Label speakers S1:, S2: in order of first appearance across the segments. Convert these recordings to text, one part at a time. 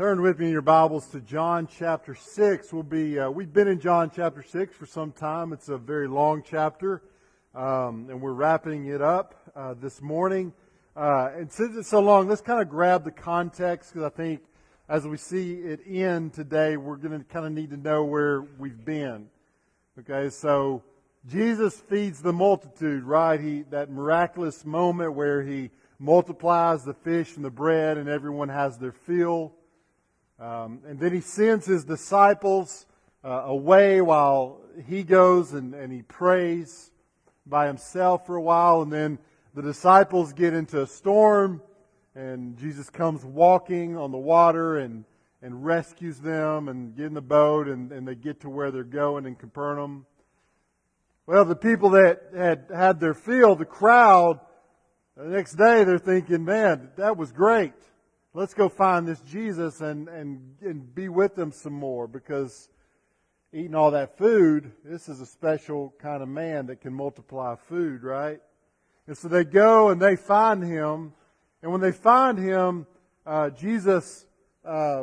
S1: Turn with me in your Bibles to John chapter 6. We'll be, uh, we've been in John chapter 6 for some time. It's a very long chapter, um, and we're wrapping it up uh, this morning. Uh, and since it's so long, let's kind of grab the context because I think as we see it end today, we're going to kind of need to know where we've been. Okay, so Jesus feeds the multitude, right? He, that miraculous moment where he multiplies the fish and the bread and everyone has their fill. Um, and then he sends his disciples uh, away while he goes and, and he prays by himself for a while. And then the disciples get into a storm and Jesus comes walking on the water and, and rescues them and get in the boat and, and they get to where they're going in Capernaum. Well, the people that had had their fill, the crowd, the next day they're thinking, man, that was great. Let's go find this Jesus and, and, and be with them some more because eating all that food, this is a special kind of man that can multiply food, right? And so they go and they find him. And when they find him, uh, Jesus uh,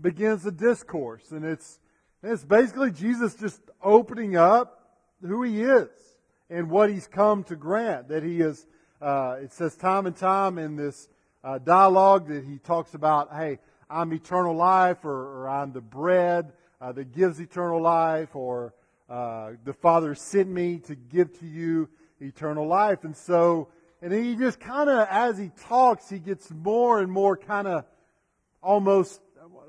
S1: begins a discourse. And it's, it's basically Jesus just opening up who he is and what he's come to grant. That he is, uh, it says time and time in this uh, dialogue that he talks about, hey, I'm eternal life, or, or I'm the bread uh, that gives eternal life, or uh, the Father sent me to give to you eternal life. And so, and then he just kind of, as he talks, he gets more and more kind of almost,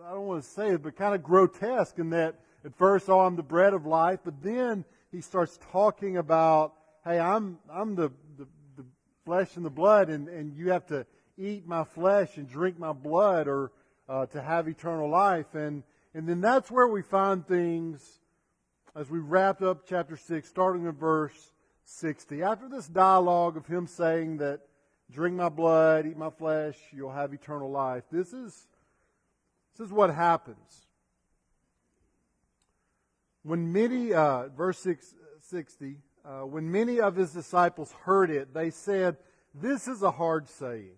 S1: I don't want to say it, but kind of grotesque in that at first, oh, I'm the bread of life, but then he starts talking about, hey, I'm, I'm the, the, the flesh and the blood, and, and you have to eat my flesh and drink my blood or uh, to have eternal life. And, and then that's where we find things as we wrap up chapter 6, starting in verse 60. After this dialogue of him saying that, drink my blood, eat my flesh, you'll have eternal life, this is, this is what happens. When many, uh, verse six, 60, uh, when many of his disciples heard it, they said, This is a hard saying.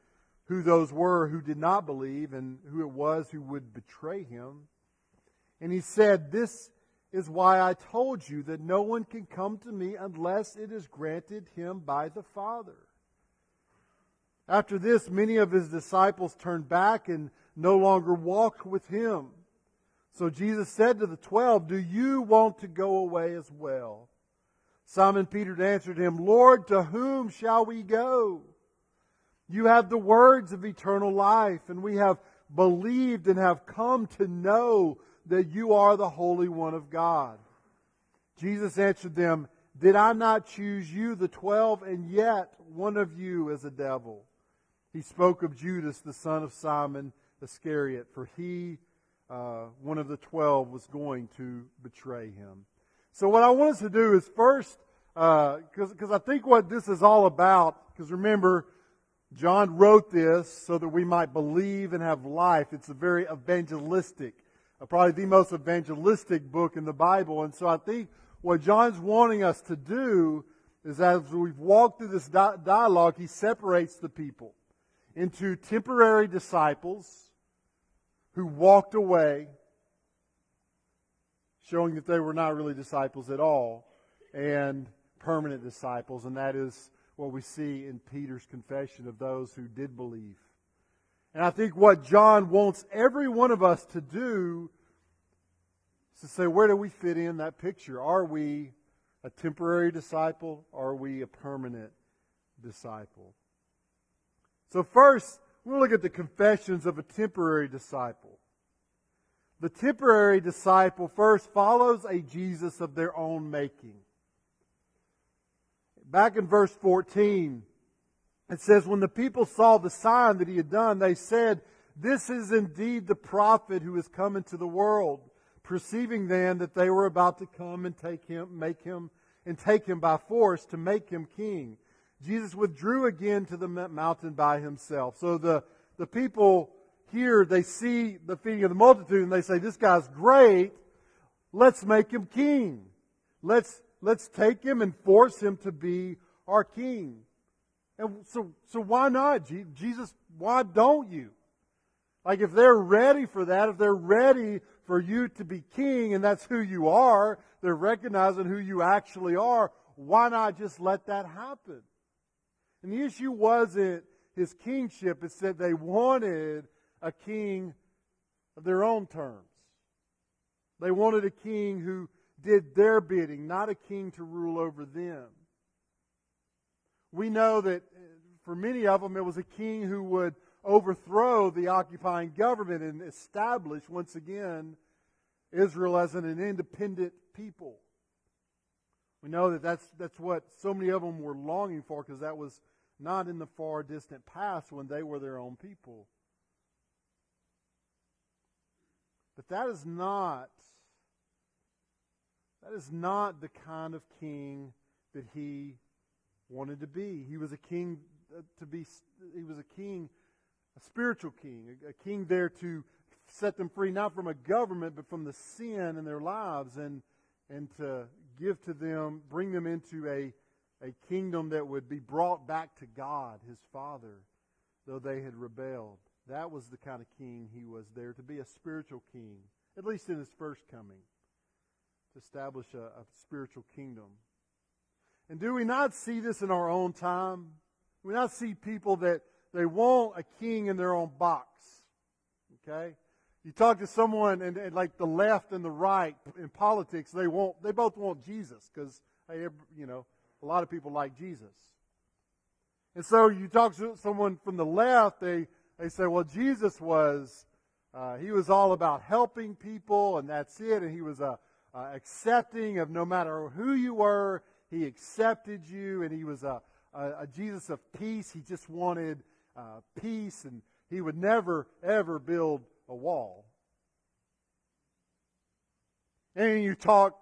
S1: who those were who did not believe and who it was who would betray him. And he said, This is why I told you that no one can come to me unless it is granted him by the Father. After this, many of his disciples turned back and no longer walked with him. So Jesus said to the twelve, Do you want to go away as well? Simon Peter answered him, Lord, to whom shall we go? You have the words of eternal life, and we have believed and have come to know that you are the Holy One of God. Jesus answered them, Did I not choose you, the twelve, and yet one of you is a devil? He spoke of Judas, the son of Simon Iscariot, for he uh, one of the twelve was going to betray him. So what I want us to do is first, because uh, I think what this is all about, because remember, John wrote this so that we might believe and have life. It's a very evangelistic, uh, probably the most evangelistic book in the Bible. And so I think what John's wanting us to do is as we've walked through this dialogue, he separates the people into temporary disciples who walked away, showing that they were not really disciples at all, and permanent disciples, and that is what we see in Peter's confession of those who did believe. And I think what John wants every one of us to do is to say, where do we fit in that picture? Are we a temporary disciple? Are we a permanent disciple? So first, We'll look at the confessions of a temporary disciple. The temporary disciple first follows a Jesus of their own making. Back in verse 14, it says, When the people saw the sign that he had done, they said, This is indeed the prophet who is come into the world. Perceiving then that they were about to come and take him, make him, and take him by force to make him king, Jesus withdrew again to the mountain by himself. So the, the people here, they see the feeding of the multitude and they say, this guy's great. Let's make him king. Let's, let's take him and force him to be our king. And so, so why not? Jesus, why don't you? Like if they're ready for that, if they're ready for you to be king and that's who you are, they're recognizing who you actually are, why not just let that happen? And the issue wasn't his kingship, it's that they wanted a king of their own terms. They wanted a king who did their bidding, not a king to rule over them. We know that uh, for many of them, it was a king who would overthrow the occupying government and establish once again Israel as an independent people. We know that that's, that's what so many of them were longing for because that was not in the far distant past when they were their own people. But that is not that is not the kind of king that he wanted to be. He was a king uh, to be he was a king a spiritual king, a, a king there to set them free not from a government but from the sin in their lives and and to give to them, bring them into a a kingdom that would be brought back to God, his Father, though they had rebelled. That was the kind of king he was there to be a spiritual king, at least in his first coming, to establish a, a spiritual kingdom. And do we not see this in our own time? Do we not see people that they want a king in their own box. Okay? You talk to someone and, and like the left and the right in politics, they want they both want Jesus because hey, you know a lot of people like Jesus. And so you talk to someone from the left, they they say, well, Jesus was uh, he was all about helping people, and that's it, and he was uh, uh, accepting of no matter who you were, he accepted you, and he was a, a, a Jesus of peace. He just wanted uh, peace, and he would never, ever build a wall. And you talk,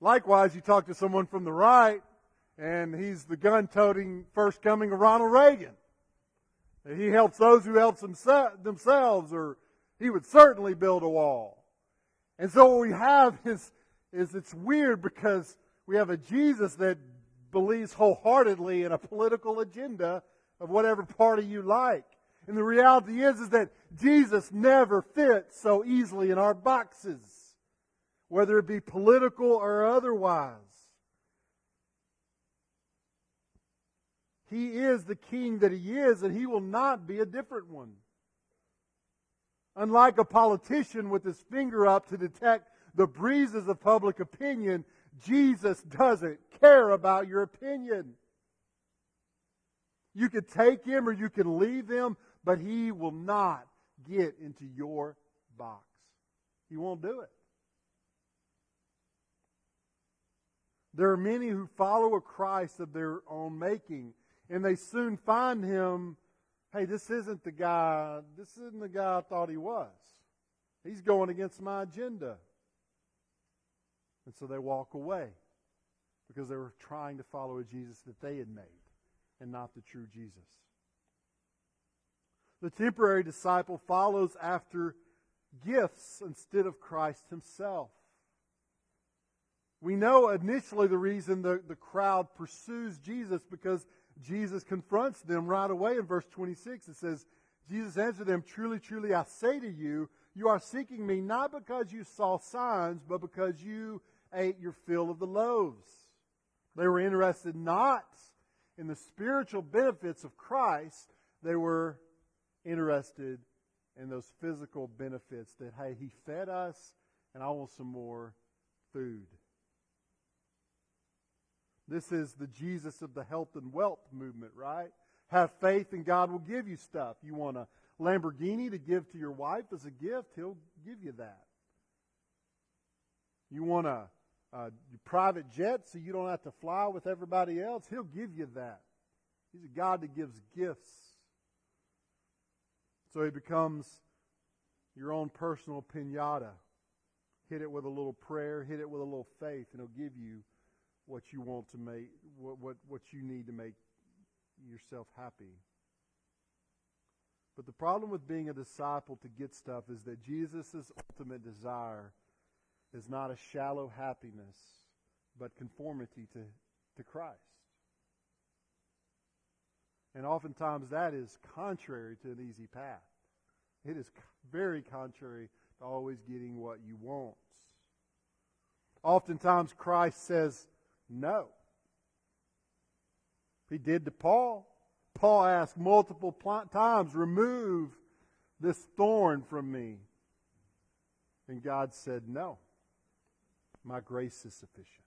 S1: likewise, you talk to someone from the right, and he's the gun toting first coming of Ronald Reagan. He helps those who help themselves, or he would certainly build a wall. And so what we have is, is it's weird because we have a Jesus that believes wholeheartedly in a political agenda of whatever party you like. And the reality is, is that Jesus never fits so easily in our boxes, whether it be political or otherwise. He is the king that he is, and he will not be a different one. Unlike a politician with his finger up to detect the breezes of public opinion, Jesus doesn't care about your opinion. You can take him or you can leave him, but he will not get into your box. He won't do it. There are many who follow a Christ of their own making, and they soon find him, hey, this isn't the guy, this isn't the guy I thought he was. He's going against my agenda. And so they walk away because they were trying to follow a Jesus that they had made and not the true Jesus. The temporary disciple follows after gifts instead of Christ himself. We know initially the reason the, the crowd pursues Jesus because Jesus confronts them right away in verse 26. It says, Jesus answered them, Truly, truly, I say to you, you are seeking me not because you saw signs, but because you ate your fill of the loaves. They were interested not in the spiritual benefits of Christ, they were interested in those physical benefits that, hey, He fed us, and I want some more food. This is the Jesus of the health and wealth movement, right? Have faith and God will give you stuff. You want a Lamborghini to give to your wife as a gift, He'll give you that. You want a uh, private jet so you don't have to fly with everybody else, He'll give you that. He's a God that gives gifts. So he becomes your own personal pinata. Hit it with a little prayer, hit it with a little faith, and he'll give you what you want to make, what, what, what you need to make yourself happy. But the problem with being a disciple to get stuff is that Jesus' ultimate desire is not a shallow happiness, but conformity to, to Christ. And oftentimes that is contrary to an easy path. It is very contrary to always getting what you want. Oftentimes Christ says no. He did to Paul. Paul asked multiple times, remove this thorn from me. And God said, no. My grace is sufficient.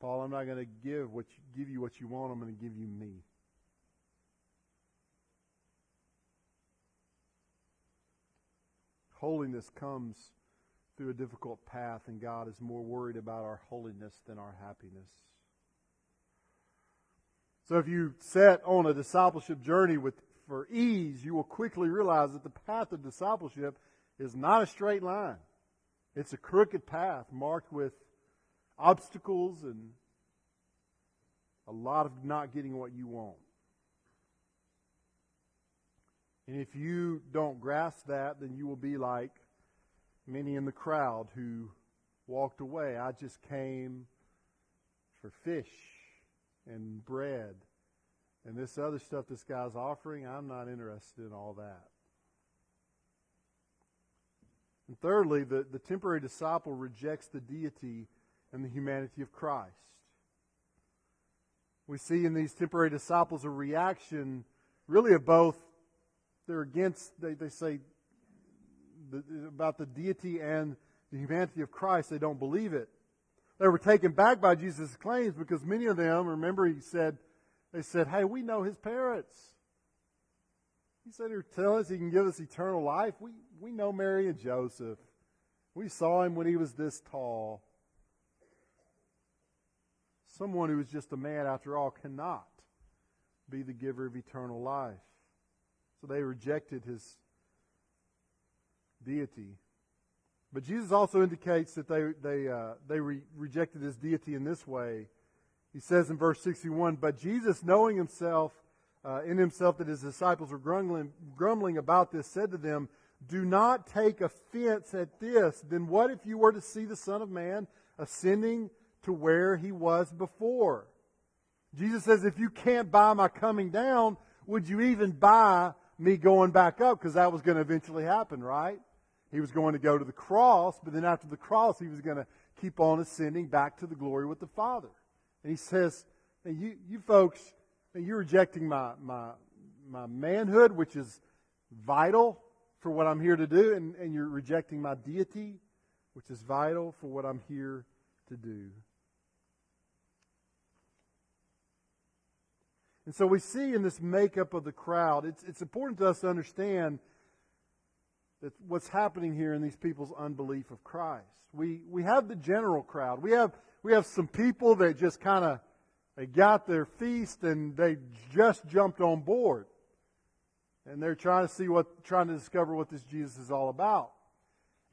S1: Paul, I'm not going to give what you, give you what you want. I'm going to give you me. Holiness comes through a difficult path, and God is more worried about our holiness than our happiness. So if you set on a discipleship journey with, for ease, you will quickly realize that the path of discipleship is not a straight line. It's a crooked path marked with obstacles and a lot of not getting what you want. And if you don't grasp that, then you will be like many in the crowd who walked away. I just came for fish and bread and this other stuff this guy's offering. I'm not interested in all that. And thirdly, the, the temporary disciple rejects the deity and the humanity of Christ. We see in these temporary disciples a reaction really of both they're against, they, they say the, about the deity and the humanity of Christ. They don't believe it. They were taken back by Jesus' claims because many of them, remember, he said, they said, Hey, we know his parents. He said, He'll tell us he can give us eternal life. We, we know Mary and Joseph. We saw him when he was this tall. Someone who is just a man, after all, cannot be the giver of eternal life. So they rejected his deity. But Jesus also indicates that they, they, uh, they re- rejected his deity in this way. He says in verse 61 But Jesus, knowing himself, uh, in himself that his disciples were grumbling, grumbling about this, said to them, Do not take offense at this. Then what if you were to see the Son of Man ascending to where he was before? Jesus says, If you can't buy my coming down, would you even buy me going back up because that was going to eventually happen, right? He was going to go to the cross, but then after the cross, he was going to keep on ascending back to the glory with the Father. And he says, and you, you folks, you're rejecting my, my, my manhood, which is vital for what I'm here to do, and, and you're rejecting my deity, which is vital for what I'm here to do. And so we see in this makeup of the crowd, it's, it's important to us to understand that what's happening here in these people's unbelief of Christ. We, we have the general crowd. We have, we have some people that just kind of, they got their feast and they just jumped on board. And they're trying to see what, trying to discover what this Jesus is all about.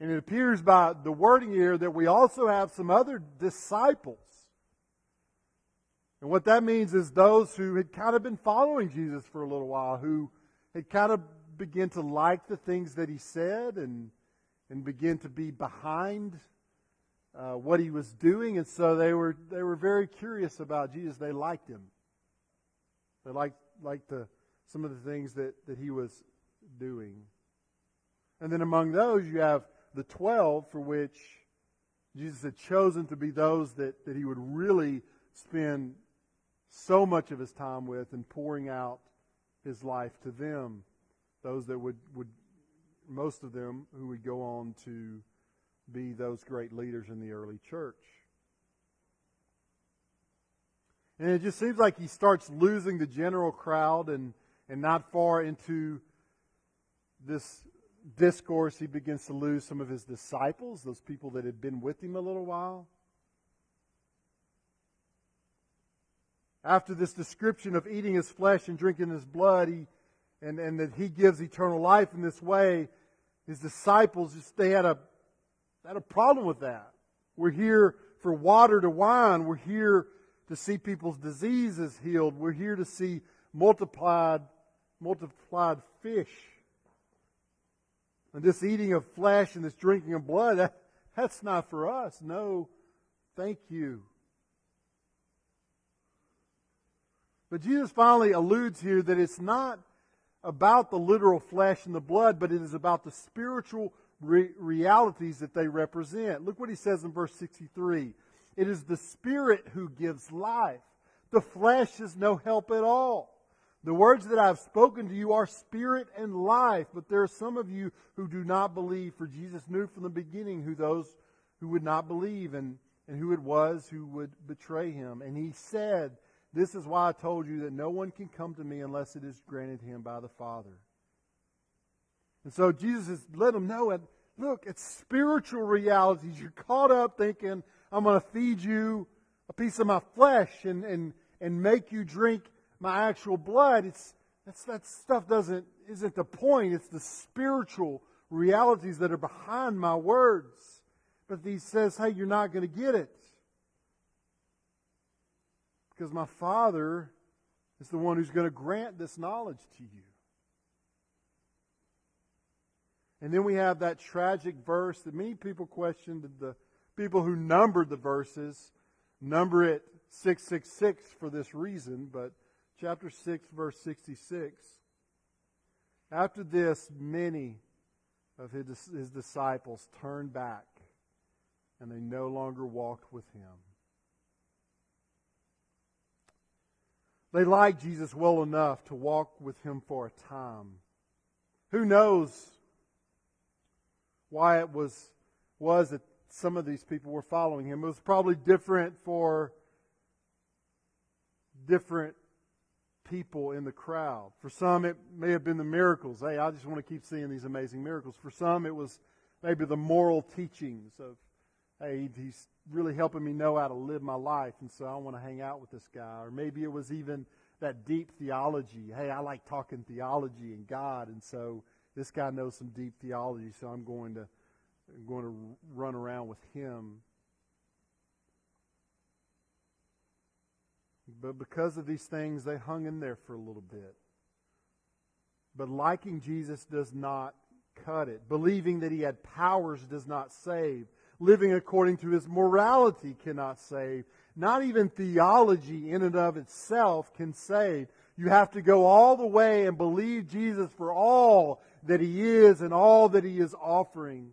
S1: And it appears by the wording here that we also have some other disciples and what that means is those who had kind of been following Jesus for a little while, who had kind of begun to like the things that he said and, and begin to be behind uh, what he was doing. And so they were, they were very curious about Jesus. They liked him. They liked, liked the, some of the things that, that he was doing. And then among those, you have the 12 for which Jesus had chosen to be those that, that he would really spend so much of his time with and pouring out his life to them, those that would, would most of them who would go on to be those great leaders in the early church. And it just seems like he starts losing the general crowd and, and not far into this discourse, he begins to lose some of his disciples, those people that had been with him a little while. After this description of eating his flesh and drinking his blood, he, and, and that he gives eternal life in this way, his disciples just they had a had a problem with that. We're here for water to wine. We're here to see people's diseases healed. We're here to see multiplied multiplied fish. And this eating of flesh and this drinking of blood, that, that's not for us. No, thank you. But Jesus finally alludes here that it's not about the literal flesh and the blood, but it is about the spiritual re- realities that they represent. Look what he says in verse 63. It is the Spirit who gives life. The flesh is no help at all. The words that I've spoken to you are spirit and life, but there are some of you who do not believe, for Jesus knew from the beginning who those who would not believe and, and who it was who would betray him. And he said, This is why I told you that no one can come to me unless it is granted him by the Father. And so Jesus has let them know that, look, it's spiritual realities. You're caught up thinking, I'm going to feed you a piece of my flesh and, and, and make you drink my actual blood. It's that's, that stuff doesn't isn't the point. It's the spiritual realities that are behind my words. But he says, hey, you're not going to get it. Because my Father is the one who's going to grant this knowledge to you. And then we have that tragic verse that many people questioned. The people who numbered the verses number it 666 for this reason, but chapter 6, verse 66. After this, many of his, his disciples turned back and they no longer walked with him. They liked Jesus well enough to walk with him for a time. Who knows why it was, was that some of these people were following him? It was probably different for different people in the crowd. For some, it may have been the miracles. Hey, I just want to keep seeing these amazing miracles. For some, it was maybe the moral teachings of, hey, he's really helping me know how to live my life, and so I want to hang out with this guy. Or maybe it was even that deep theology. Hey, I like talking theology and God, and so this guy knows some deep theology, so I'm going to I'm going to run around with him But because of these things, they hung in there for a little bit. But liking Jesus does not cut it. Believing that he had powers does not save. Living according to his morality cannot save. Not even theology in and of itself can save. You have to go all the way and believe Jesus for all that he is and all that he is offering.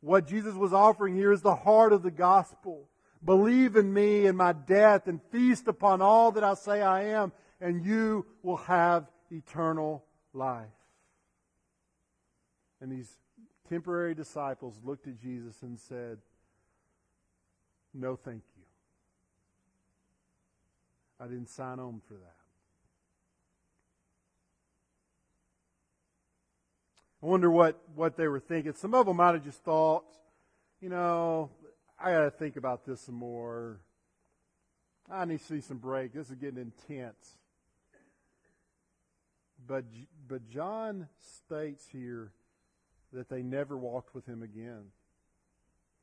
S1: What Jesus was offering here is the heart of the gospel. Believe in me and my death and feast upon all that I say I am, and you will have eternal life. And these temporary disciples looked at Jesus and said, No, thank you. I didn't sign on for that. I wonder what, what they were thinking. Some of them might have just thought, you know, I got to think about this some more. I need to see some break. This is getting intense. But, but John states here that they never walked with him again.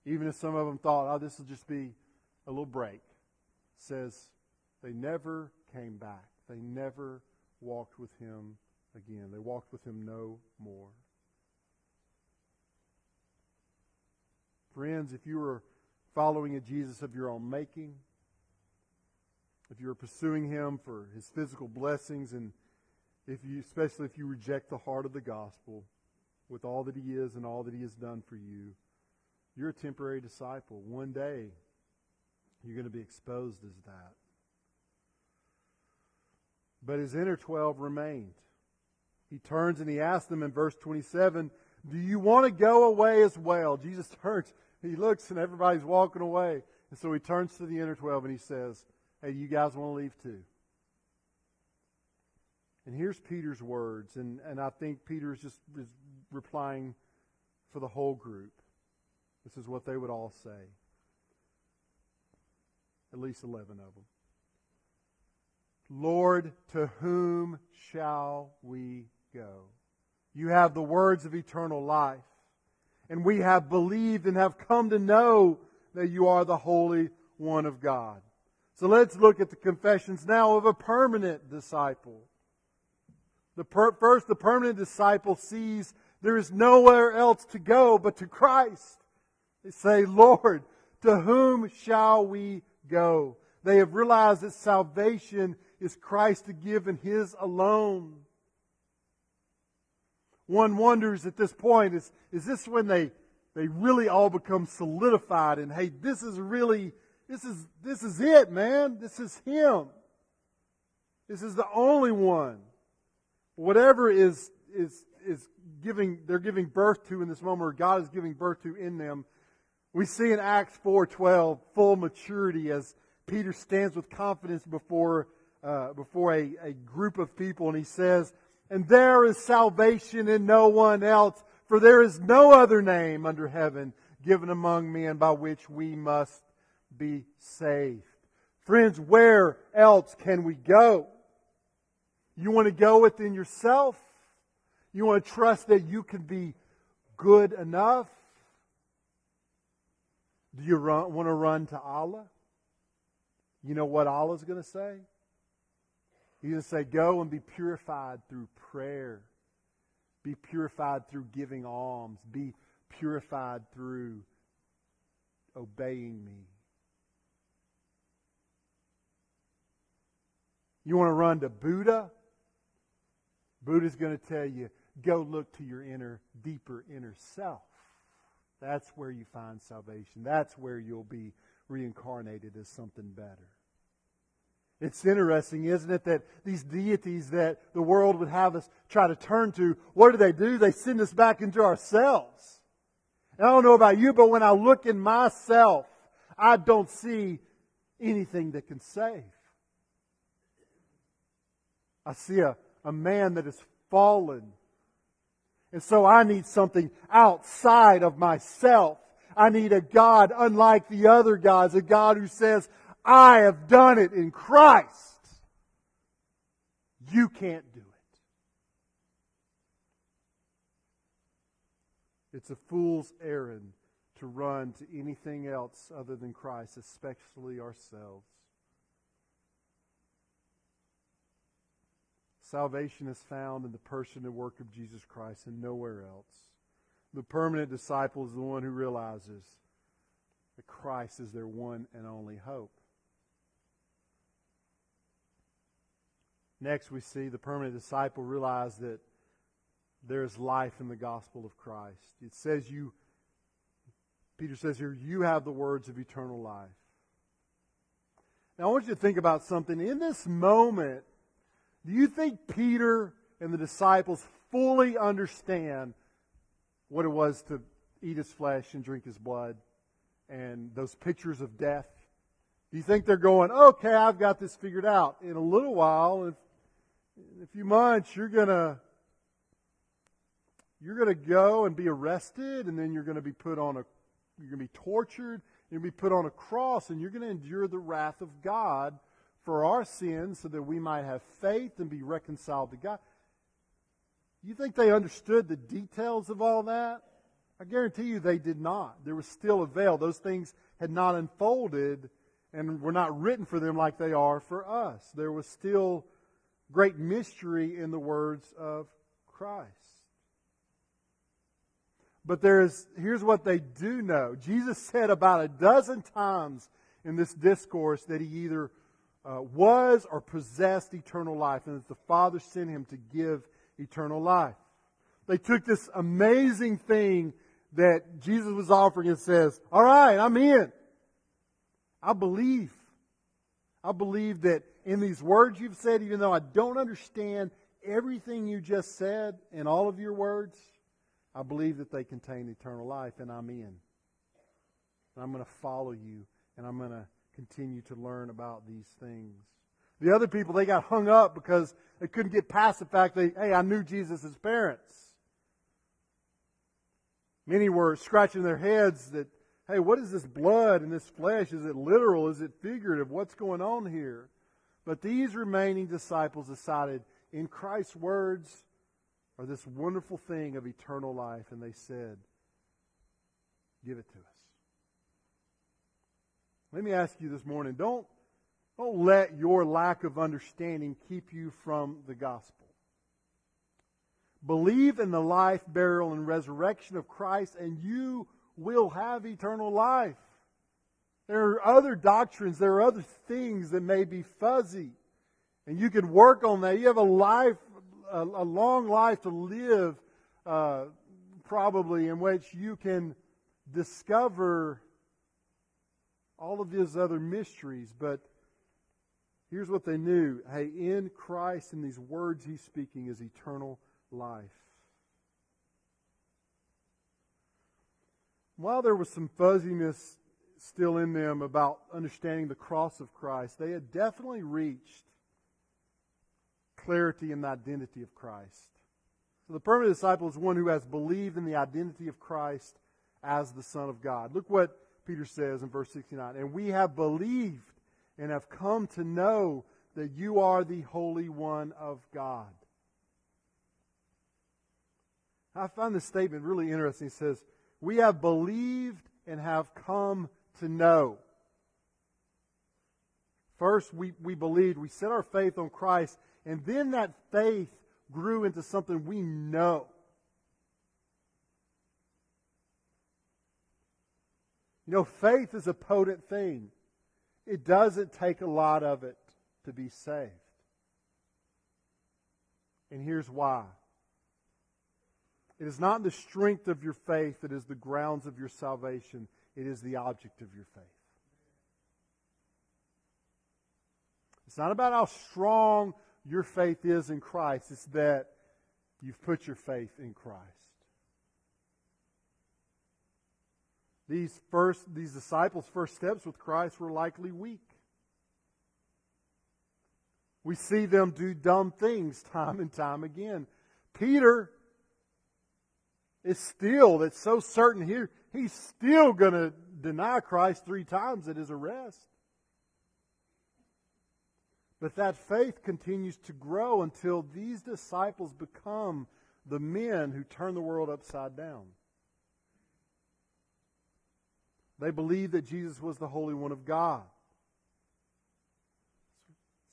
S1: Even if some of them thought, oh, this will just be a little break. Says they never came back. They never walked with him again. They walked with him no more. Friends, if you were following a Jesus of your own making, if you're pursuing him for his physical blessings, and if you, especially if you reject the heart of the gospel with all that he is and all that he has done for you, you're a temporary disciple. One day, you're going to be exposed as that. But his inner 12 remained. He turns and he asks them in verse 27, Do you want to go away as well? Jesus turns he looks and everybody's walking away. And so he turns to the inner 12 and he says, Hey, you guys want to leave too? And here's Peter's words, and, and I think Peter is just is replying for the whole group. This is what they would all say. At least 11 of them. Lord, to whom shall we go? You have the words of eternal life. And we have believed and have come to know that you are the Holy One of God. So let's look at the confessions now of a permanent disciple. The per- first, the permanent disciple sees there is nowhere else to go but to Christ. They say, Lord, to whom shall we go? They have realized that salvation is Christ to give and His alone. One wonders at this point, is, is this when they, they really all become solidified and hey, this is really, this is, this is it, man. This is Him. This is the only one. Whatever is, is, is giving, they're giving birth to in this moment, or God is giving birth to in them, we see in Acts 4.12 full maturity as Peter stands with confidence before, uh, before a, a group of people and he says, And there is salvation in no one else, for there is no other name under heaven given among men by which we must be saved. Friends, where else can we go? You want to go within yourself? You want to trust that you can be good enough? Do you run, want to run to Allah? You know what Allah's going to say? He's going to say, Go and be purified through prayer. Be purified through giving alms. Be purified through obeying me. You want to run to Buddha? Buddha's going to tell you, go look to your inner, deeper inner self. That's where you find salvation. That's where you'll be reincarnated as something better. It's interesting, isn't it, that these deities that the world would have us try to turn to, what do they do? They send us back into ourselves. And I don't know about you, but when I look in myself, I don't see anything that can save. I see a, a man that is fallen. And so I need something outside of myself. I need a God unlike the other gods, a God who says, I have done it in Christ. You can't do it. It's a fool's errand to run to anything else other than Christ, especially ourselves. Salvation is found in the person and work of Jesus Christ and nowhere else. The permanent disciple is the one who realizes that Christ is their one and only hope. Next, we see the permanent disciple realize that there is life in the gospel of Christ. It says you, Peter says here, you have the words of eternal life. Now, I want you to think about something. In this moment, do you think Peter and the disciples fully understand what it was to eat his flesh and drink his blood and those pictures of death? Do you think they're going, okay, I've got this figured out? In a little while, in a few months, you're going to you're going to go and be arrested, and then you're going to be put on a you're going to be tortured, you're going to be put on a cross, and you're going to endure the wrath of God for our sins, so that we might have faith and be reconciled to God. You think they understood the details of all that? I guarantee you they did not. There was still a veil. Those things had not unfolded and were not written for them like they are for us. There was still great mystery in the words of Christ. But there's, here's what they do know. Jesus said about a dozen times in this discourse that he either uh, was or possessed eternal life, and that the Father sent him to give eternal life. They took this amazing thing that Jesus was offering and says, All right, I'm in. I believe. I believe that in these words you've said, even though I don't understand everything you just said in all of your words, I believe that they contain eternal life, and I'm in. And I'm going to follow you, and I'm going to continue to learn about these things. The other people, they got hung up because they couldn't get past the fact that, hey, I knew Jesus' parents. Many were scratching their heads that, hey, what is this blood and this flesh? Is it literal? Is it figurative? What's going on here? But these remaining disciples decided, in Christ's words, are this wonderful thing of eternal life. And they said, Give it to us. Let me ask you this morning don't, don't let your lack of understanding keep you from the gospel. Believe in the life, burial, and resurrection of Christ, and you will have eternal life. There are other doctrines, there are other things that may be fuzzy, and you can work on that. You have a life, a, a long life to live, uh, probably, in which you can discover all of these other mysteries, but here's what they knew. Hey, in Christ, in these words he's speaking, is eternal life. While there was some fuzziness still in them about understanding the cross of Christ, they had definitely reached clarity in the identity of Christ. So the permanent disciple is one who has believed in the identity of Christ as the Son of God. Look what Peter says in verse 69. And we have believed and have come to know that you are the Holy One of God. I find this statement really interesting. It says, We have believed and have come to know. First, we, we believed, we set our faith on Christ, and then that faith grew into something we know. You know, faith is a potent thing. It doesn't take a lot of it to be saved. And here's why. It is not the strength of your faith that is the grounds of your salvation, it is the object of your faith. It's not about how strong your faith is in Christ, it's that you've put your faith in Christ. These first these disciples' first steps with Christ were likely weak. We see them do dumb things time and time again. Peter is still that's so certain here he's still going to deny Christ three times at his arrest. But that faith continues to grow until these disciples become the men who turn the world upside down. They believed that Jesus was the Holy One of God.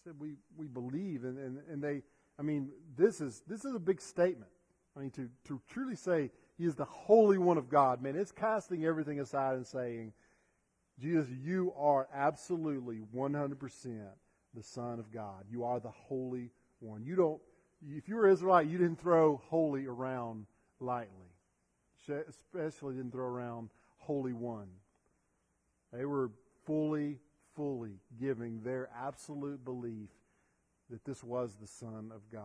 S1: Said we, we believe and, and, and they I mean this is this is a big statement. I mean to, to truly say he is the Holy One of God, man, it's casting everything aside and saying, Jesus, you are absolutely 100% the Son of God. You are the Holy One. You don't, if you were Israelite, you didn't throw holy around lightly. Especially didn't throw around Holy One. They were fully, fully giving their absolute belief that this was the Son of God.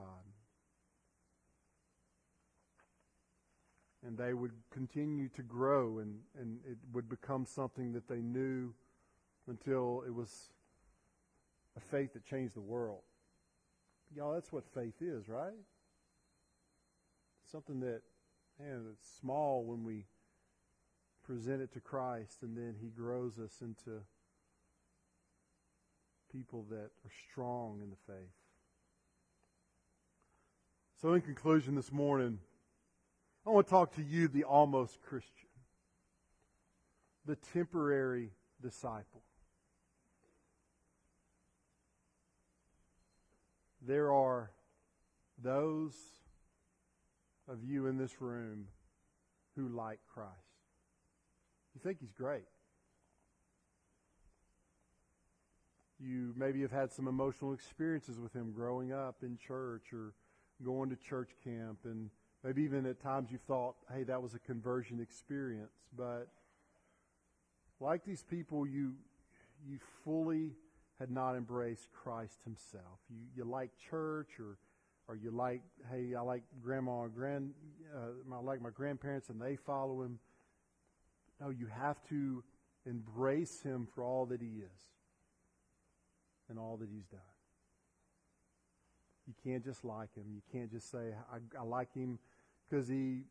S1: And they would continue to grow, and, and it would become something that they knew until it was a faith that changed the world. Y'all, that's what faith is, right? Something that, man, it's small when we present it to Christ, and then He grows us into people that are strong in the faith. So, in conclusion, this morning, I want to talk to you, the almost Christian, the temporary disciple. There are those of you in this room who like Christ. You think he's great. You maybe have had some emotional experiences with him growing up in church or going to church camp and maybe even at times you thought, hey, that was a conversion experience. But like these people, you you fully had not embraced Christ himself. You you like church or or you like, hey, I like grandma and grand, uh, I like my grandparents and they follow him. No, you have to embrace him for all that he is and all that he's done. You can't just like him. You can't just say, I, I like him because he,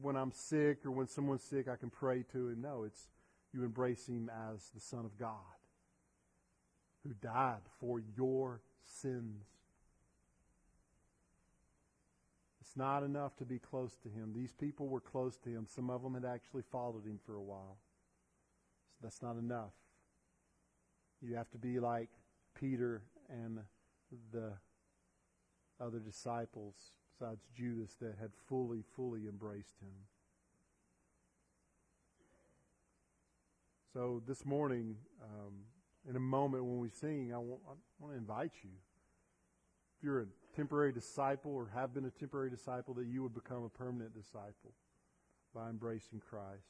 S1: when I'm sick or when someone's sick, I can pray to him. No, it's you embrace him as the Son of God who died for your sins. It's not enough to be close to him. These people were close to him. Some of them had actually followed him for a while. So that's not enough. You have to be like Peter and the other disciples, besides Judas, that had fully, fully embraced him. So this morning, um, in a moment when we sing, I want, I want to invite you. If you're a temporary disciple or have been a temporary disciple, that you would become a permanent disciple by embracing Christ.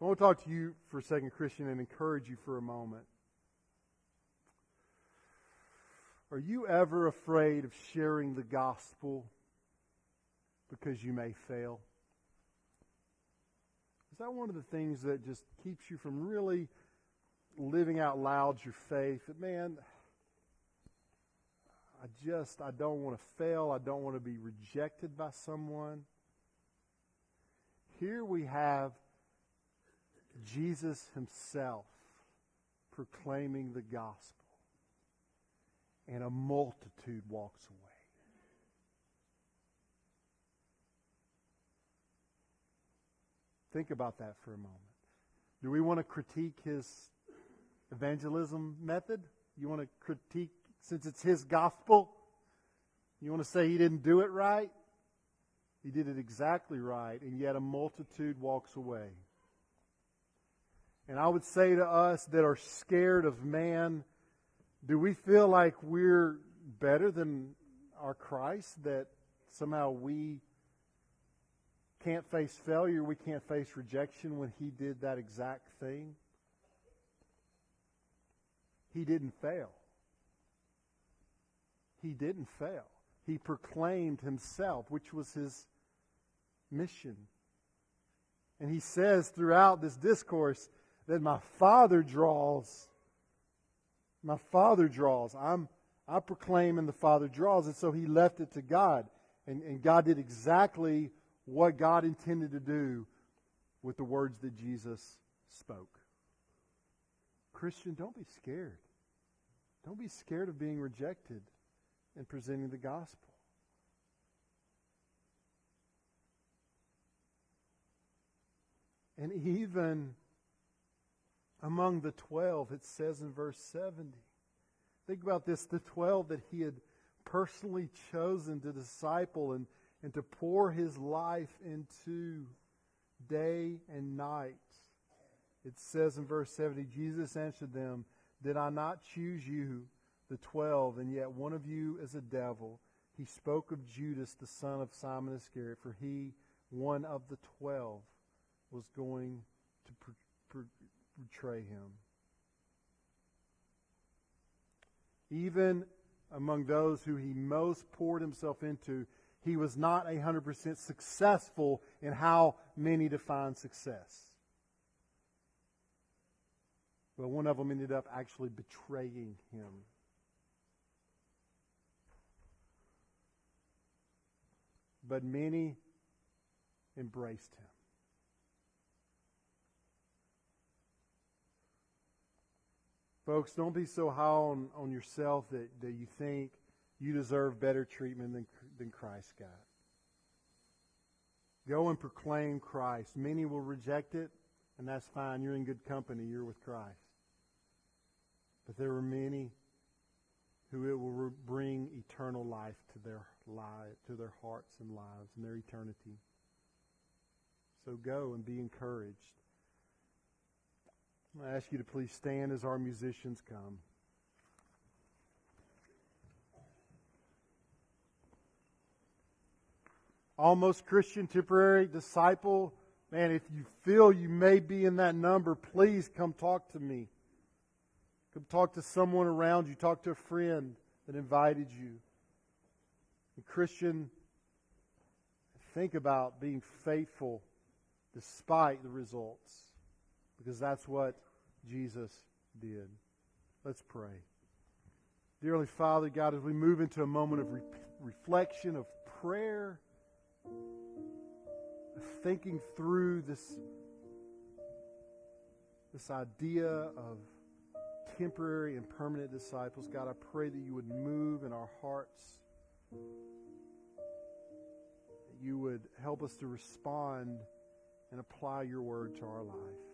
S1: I want to talk to you for a second, Christian, and encourage you for a moment. Are you ever afraid of sharing the gospel because you may fail? Is that one of the things that just keeps you from really living out loud your faith? That, man, I just, I don't want to fail. I don't want to be rejected by someone. Here we have Jesus himself proclaiming the gospel and a multitude walks away. Think about that for a moment. Do we want to critique his evangelism method? You want to critique, since it's his gospel, you want to say he didn't do it right? He did it exactly right, and yet a multitude walks away. And I would say to us that are scared of man do we feel like we're better than our Christ? That somehow we can't face failure, we can't face rejection when He did that exact thing? He didn't fail. He didn't fail. He proclaimed Himself, which was His mission. And He says throughout this discourse that my Father draws my Father draws. I'm, I proclaim and the Father draws. And so he left it to God. And, and God did exactly what God intended to do with the words that Jesus spoke. Christian, don't be scared. Don't be scared of being rejected and presenting the gospel. And even among the 12, it says in verse 70. Think about this the 12 that he had personally chosen to disciple and, and to pour his life into day and night. It says in verse 70 Jesus answered them, Did I not choose you, the 12, and yet one of you is a devil? He spoke of Judas, the son of Simon Iscariot, for he, one of the 12, was going to betray him. Even among those who he most poured himself into, he was not 100% successful in how many define success. But one of them ended up actually betraying him. But many embraced him. Folks, don't be so high on, on yourself that, that you think you deserve better treatment than, than Christ got. Go and proclaim Christ. Many will reject it, and that's fine. You're in good company. You're with Christ. But there are many who it will bring eternal life to their life, to their hearts and lives and their eternity. So go and be encouraged. I ask you to please stand as our musicians come. Almost Christian, temporary disciple. Man, if you feel you may be in that number, please come talk to me. Come talk to someone around you. Talk to a friend that invited you. And Christian, think about being faithful despite the results because that's what Jesus did. Let's pray. Dearly Father, God, as we move into a moment of re- reflection, of prayer, of thinking through this, this idea of temporary and permanent disciples. God, I pray that you would move in our hearts. That you would help us to respond and apply your word to our life.